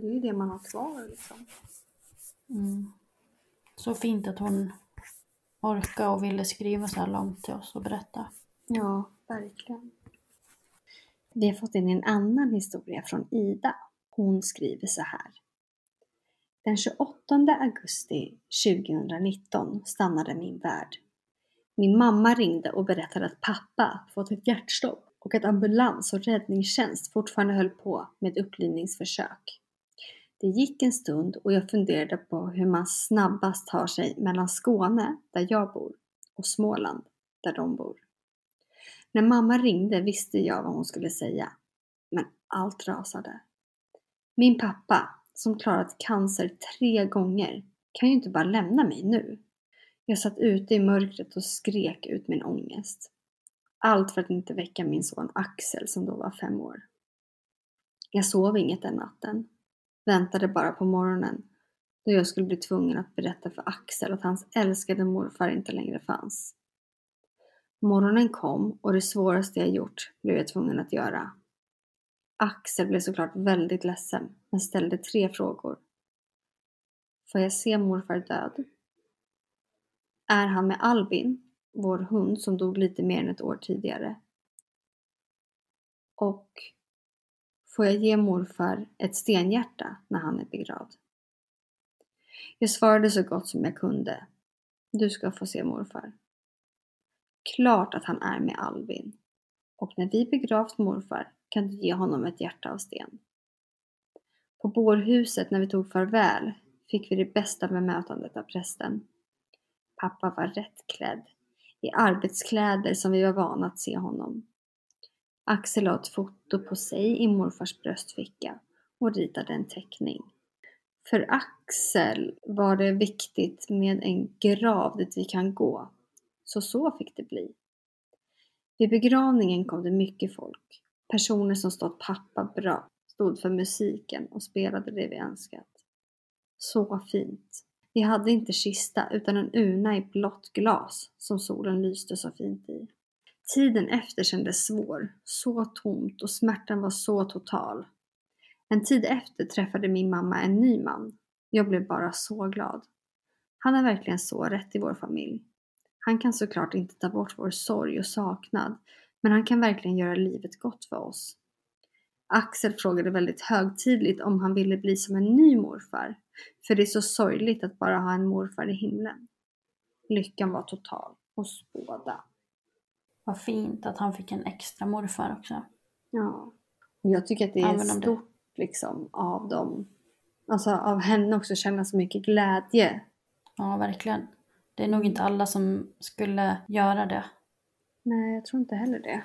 Det är ju det man har kvar liksom. Mm. Så fint att hon orkade och ville skriva så här långt till oss och berätta. Ja, verkligen. Vi har fått in en annan historia från Ida. Hon skriver så här. Den 28 augusti 2019 stannade min värld. Min mamma ringde och berättade att pappa fått ett hjärtstopp och att ambulans och räddningstjänst fortfarande höll på med upplivningsförsök. Det gick en stund och jag funderade på hur man snabbast tar sig mellan Skåne, där jag bor, och Småland, där de bor. När mamma ringde visste jag vad hon skulle säga. Men allt rasade. Min pappa, som klarat cancer tre gånger, kan ju inte bara lämna mig nu. Jag satt ute i mörkret och skrek ut min ångest. Allt för att inte väcka min son Axel som då var fem år. Jag sov inget den natten. Väntade bara på morgonen då jag skulle bli tvungen att berätta för Axel att hans älskade morfar inte längre fanns. Morgonen kom och det svåraste jag gjort blev jag tvungen att göra. Axel blev såklart väldigt ledsen men ställde tre frågor. Får jag se morfar död? Är han med Albin, vår hund som dog lite mer än ett år tidigare? Och får jag ge morfar ett stenhjärta när han är begravd? Jag svarade så gott som jag kunde. Du ska få se morfar. Klart att han är med Albin. Och när vi begravt morfar kan du ge honom ett hjärta av sten. På bårhuset när vi tog farväl fick vi det bästa bemötandet av prästen. Pappa var rätt klädd, i arbetskläder som vi var vana att se honom. Axel la ett foto på sig i morfars bröstficka och ritade en teckning. För Axel var det viktigt med en grav dit vi kan gå. Så så fick det bli. Vid begravningen kom det mycket folk. Personer som stått pappa bra, stod för musiken och spelade det vi önskat. Så fint. Vi hade inte kista utan en urna i blått glas som solen lyste så fint i. Tiden efter kändes svår, så tomt och smärtan var så total. En tid efter träffade min mamma en ny man. Jag blev bara så glad. Han är verkligen så rätt i vår familj. Han kan såklart inte ta bort vår sorg och saknad, men han kan verkligen göra livet gott för oss. Axel frågade väldigt högtidligt om han ville bli som en ny morfar, för det är så sorgligt att bara ha en morfar i himlen. Lyckan var total hos båda. Vad fint att han fick en extra morfar också. Ja. Jag tycker att det är stort liksom av dem. Alltså av henne också känna så mycket glädje. Ja, verkligen. Det är nog inte alla som skulle göra det. Nej, jag tror inte heller det.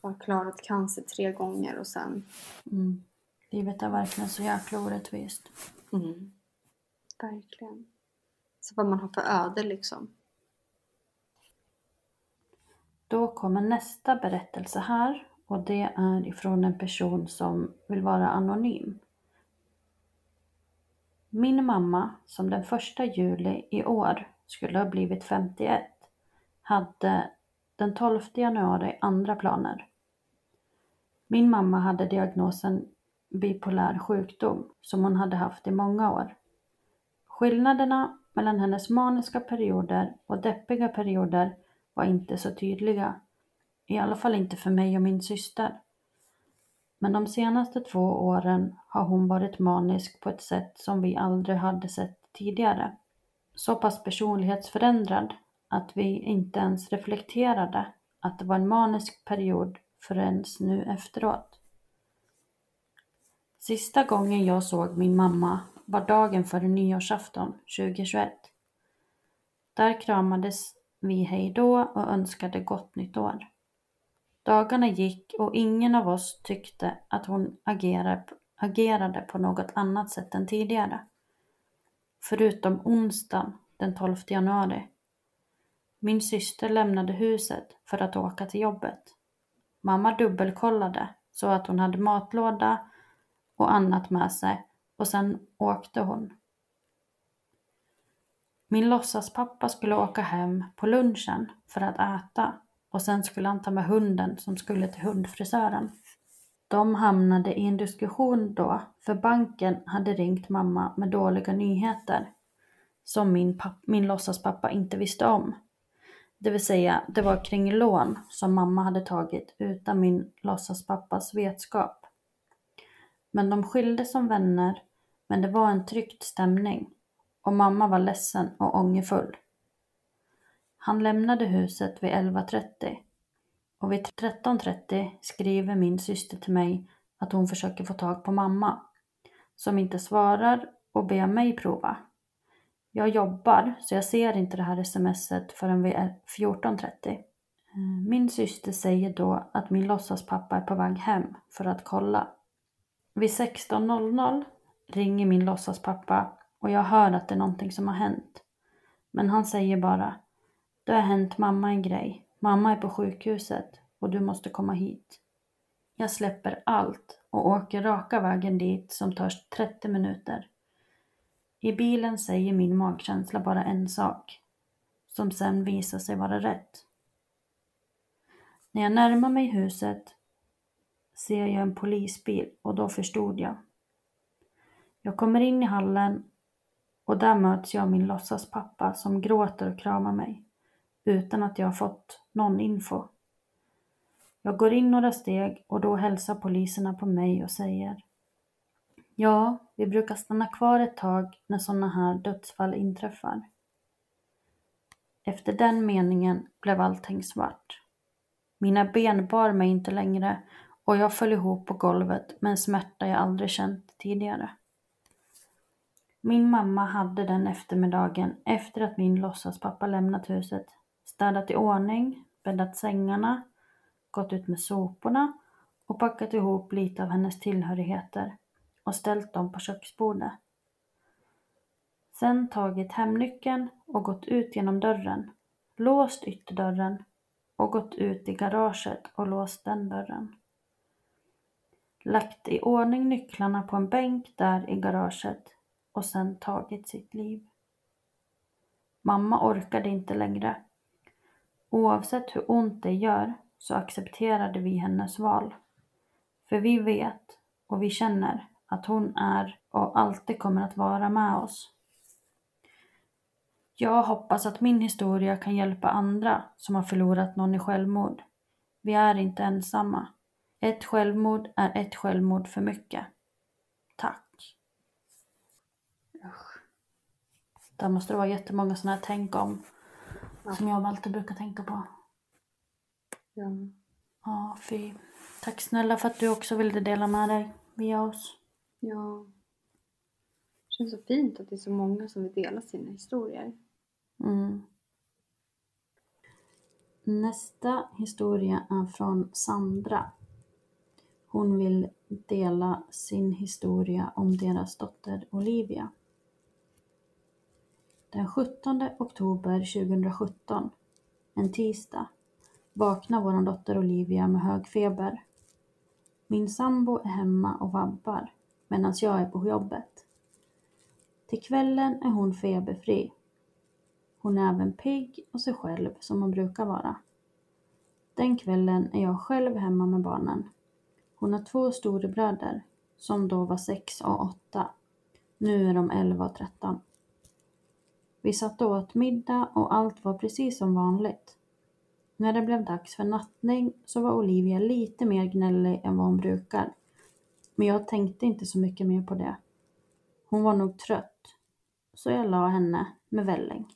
Har klarat cancer tre gånger och sen... Mm. Livet är verkligen så jäkla orättvist. Mm. Verkligen. Så vad man har för öde liksom. Då kommer nästa berättelse här och det är ifrån en person som vill vara anonym. Min mamma, som den första juli i år skulle ha blivit 51, hade den 12 januari andra planer. Min mamma hade diagnosen bipolär sjukdom som hon hade haft i många år. Skillnaderna mellan hennes maniska perioder och deppiga perioder var inte så tydliga. I alla fall inte för mig och min syster. Men de senaste två åren har hon varit manisk på ett sätt som vi aldrig hade sett tidigare. Så pass personlighetsförändrad att vi inte ens reflekterade att det var en manisk period förrän nu efteråt. Sista gången jag såg min mamma var dagen före nyårsafton 2021. Där kramades vi hejdå och önskade gott nytt år. Dagarna gick och ingen av oss tyckte att hon agerade på något annat sätt än tidigare. Förutom onsdagen den 12 januari. Min syster lämnade huset för att åka till jobbet. Mamma dubbelkollade så att hon hade matlåda och annat med sig och sen åkte hon. Min låtsaspappa skulle åka hem på lunchen för att äta och sen skulle han ta med hunden som skulle till hundfrisören. De hamnade i en diskussion då, för banken hade ringt mamma med dåliga nyheter som min, min låtsaspappa inte visste om. Det vill säga, det var kring lån som mamma hade tagit utan min låtsaspappas vetskap. Men de skilde som vänner, men det var en tryckt stämning och mamma var ledsen och ångerfull. Han lämnade huset vid 11.30 och vid 13.30 skriver min syster till mig att hon försöker få tag på mamma, som inte svarar och ber mig prova. Jag jobbar så jag ser inte det här smset förrän vid 14.30. Min syster säger då att min låtsaspappa är på väg hem för att kolla. Vid 16.00 ringer min låtsaspappa och jag hör att det är någonting som har hänt. Men han säger bara Det har hänt mamma en grej. Mamma är på sjukhuset och du måste komma hit. Jag släpper allt och åker raka vägen dit som tar 30 minuter. I bilen säger min magkänsla bara en sak, som sen visar sig vara rätt. När jag närmar mig huset ser jag en polisbil och då förstod jag. Jag kommer in i hallen och där möts jag av min låtsaspappa som gråter och kramar mig utan att jag har fått någon info. Jag går in några steg och då hälsar poliserna på mig och säger Ja, vi brukar stanna kvar ett tag när sådana här dödsfall inträffar. Efter den meningen blev allting svart. Mina ben bar mig inte längre och jag föll ihop på golvet med en smärta jag aldrig känt tidigare. Min mamma hade den eftermiddagen efter att min låtsaspappa lämnat huset städat i ordning, bäddat sängarna, gått ut med soporna och packat ihop lite av hennes tillhörigheter och ställt dem på köksbordet. Sen tagit hemnyckeln och gått ut genom dörren, låst ytterdörren och gått ut i garaget och låst den dörren. Lagt i ordning nycklarna på en bänk där i garaget och sen tagit sitt liv. Mamma orkade inte längre. Oavsett hur ont det gör så accepterade vi hennes val. För vi vet och vi känner att hon är och alltid kommer att vara med oss. Jag hoppas att min historia kan hjälpa andra som har förlorat någon i självmord. Vi är inte ensamma. Ett självmord är ett självmord för mycket. Tack. Usch. Där måste det vara jättemånga sådana här tänk om Ja. som jag alltid brukar tänka på. Ja. Ja, fy. Tack snälla för att du också ville dela med dig via oss. ja. Det känns så fint att det är så många som vill dela sina historier. Mm. Nästa historia är från Sandra. Hon vill dela sin historia om deras dotter Olivia. Den 17 oktober 2017, en tisdag, vaknar vår dotter Olivia med hög feber. Min sambo är hemma och vabbar medan jag är på jobbet. Till kvällen är hon feberfri hon är även pigg och sig själv som hon brukar vara. Den kvällen är jag själv hemma med barnen. Hon har två storebröder som då var sex och åtta. Nu är de elva och tretton. Vi satt och åt middag och allt var precis som vanligt. När det blev dags för nattning så var Olivia lite mer gnällig än vad hon brukar. Men jag tänkte inte så mycket mer på det. Hon var nog trött. Så jag la henne med välling.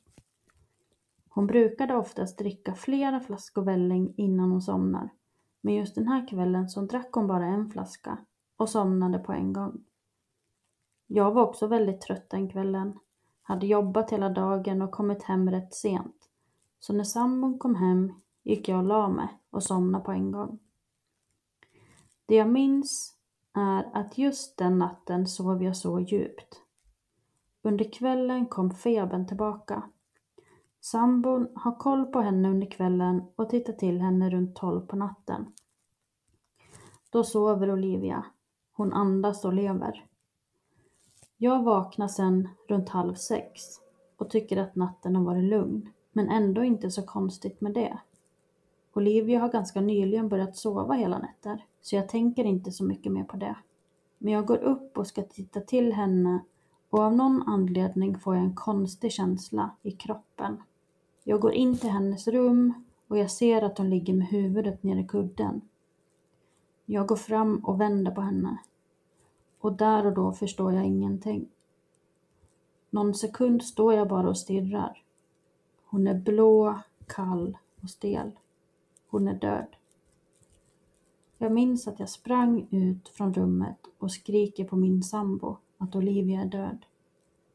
Hon brukade oftast dricka flera flaskor välling innan hon somnar. Men just den här kvällen så drack hon bara en flaska och somnade på en gång. Jag var också väldigt trött den kvällen. Hade jobbat hela dagen och kommit hem rätt sent. Så när sambon kom hem gick jag och la mig och somnade på en gång. Det jag minns är att just den natten sov jag så djupt. Under kvällen kom febern tillbaka. Sambon har koll på henne under kvällen och tittar till henne runt tolv på natten. Då sover Olivia. Hon andas och lever. Jag vaknar sen runt halv sex och tycker att natten har varit lugn, men ändå inte så konstigt med det. Olivia har ganska nyligen börjat sova hela nätter, så jag tänker inte så mycket mer på det. Men jag går upp och ska titta till henne och av någon anledning får jag en konstig känsla i kroppen. Jag går in till hennes rum och jag ser att hon ligger med huvudet nere i kudden. Jag går fram och vänder på henne. Och där och då förstår jag ingenting. Någon sekund står jag bara och stirrar. Hon är blå, kall och stel. Hon är död. Jag minns att jag sprang ut från rummet och skriker på min sambo att Olivia är död.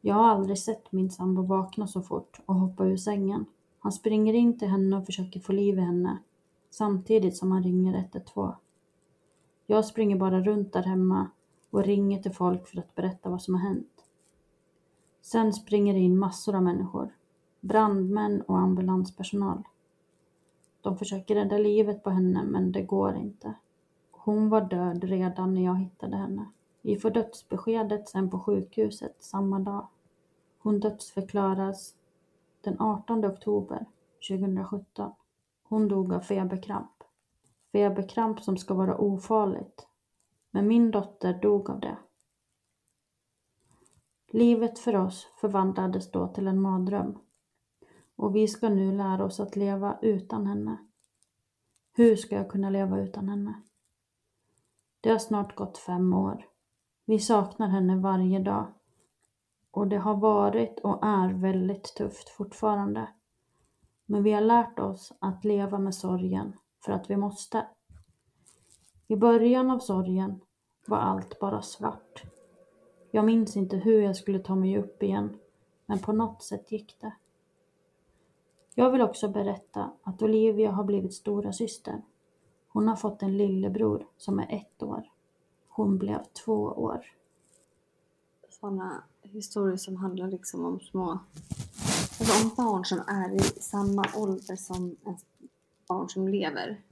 Jag har aldrig sett min sambo vakna så fort och hoppa ur sängen. Han springer in till henne och försöker få liv i henne samtidigt som han ringer 112. Jag springer bara runt där hemma och ringer till folk för att berätta vad som har hänt. Sen springer det in massor av människor. brandmän och ambulanspersonal. De försöker rädda livet på henne men det går inte. Hon var död redan när jag hittade henne. Vi får dödsbeskedet sen på sjukhuset samma dag. Hon dödsförklaras den 18 oktober 2017. Hon dog av feberkramp. Feberkramp som ska vara ofarligt. Men min dotter dog av det. Livet för oss förvandlades då till en mardröm. Och vi ska nu lära oss att leva utan henne. Hur ska jag kunna leva utan henne? Det har snart gått fem år. Vi saknar henne varje dag. Och det har varit och är väldigt tufft fortfarande. Men vi har lärt oss att leva med sorgen för att vi måste. I början av sorgen var allt bara svart. Jag minns inte hur jag skulle ta mig upp igen, men på något sätt gick det. Jag vill också berätta att Olivia har blivit stora syster. Hon har fått en lillebror som är ett år. Hon blev två år. Sådana historier som handlar liksom om små... Alltså om barn som är i samma ålder som barn som lever.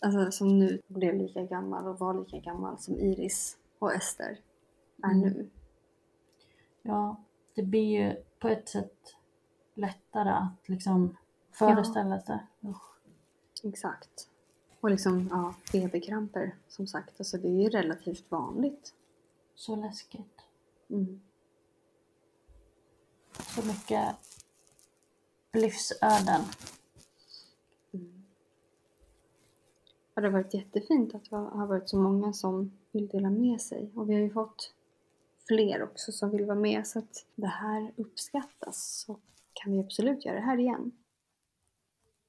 Alltså som nu blev lika gammal och var lika gammal som Iris och Ester är Mm. nu. Ja, det blir ju på ett sätt lättare att liksom föreställa sig. Usch. Exakt. Och liksom, ja, feberkramper som sagt. Alltså det är ju relativt vanligt. Så läskigt. Mm. Så mycket livsöden. Det har varit jättefint att det har varit så många som vill dela med sig. Och vi har ju fått fler också som vill vara med. Så att det här uppskattas. Så kan vi absolut göra det här igen.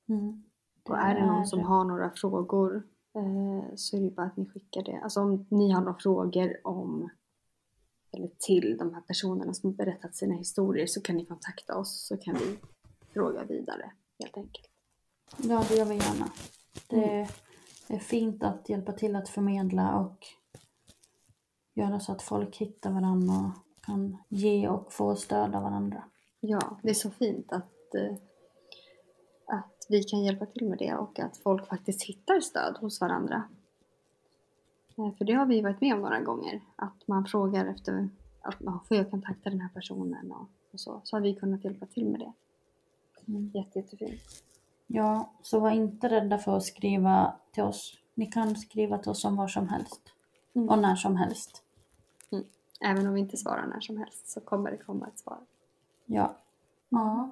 Mm. Och är det någon som har några frågor eh, så är det bara att ni skickar det. Alltså om ni har några frågor om eller till de här personerna som berättat sina historier så kan ni kontakta oss så kan vi fråga vidare helt enkelt. Ja, det gör vi gärna. Det är fint att hjälpa till att förmedla och göra så att folk hittar varandra och kan ge och få stöd av varandra. Ja, det är så fint att, eh, att vi kan hjälpa till med det och att folk faktiskt hittar stöd hos varandra. Eh, För det har vi varit med om några gånger. Att man frågar efter att ja, får jag kontakta den här personen och, och så. Så har vi kunnat hjälpa till med det. Mm. Jätte, jättefint. Ja, så var inte rädda för att skriva till oss. Ni kan skriva till oss om var som helst. Mm. Och när som helst. Även om vi inte svarar när som helst så kommer det komma ett svar. Ja. Ja.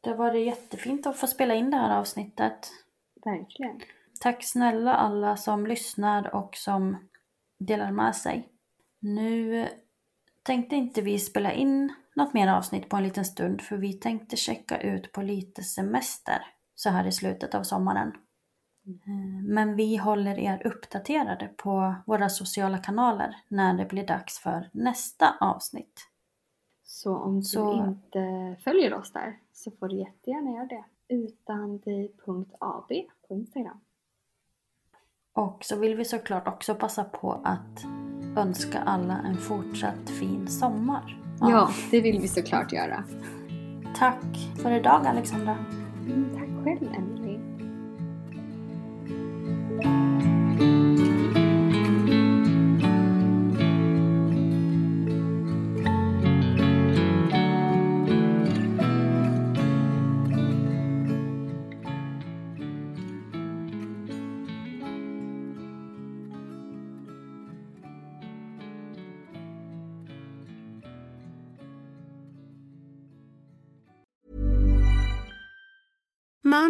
Det var det jättefint att få spela in det här avsnittet. Verkligen. Tack snälla alla som lyssnar och som delar med sig. Nu tänkte inte vi spela in något mer avsnitt på en liten stund för vi tänkte checka ut på lite semester så här i slutet av sommaren. Eh, Men vi håller er uppdaterade på våra sociala kanaler när det blir dags för nästa avsnitt. Så om du Så- inte följer oss där så får du jättegärna göra det. Utandig.ab på Instagram. Och så vill vi såklart också passa på att önska alla en fortsatt fin sommar. Ja, det vill vi såklart göra. Tack för idag Alexandra. Mm, tack själv Emily.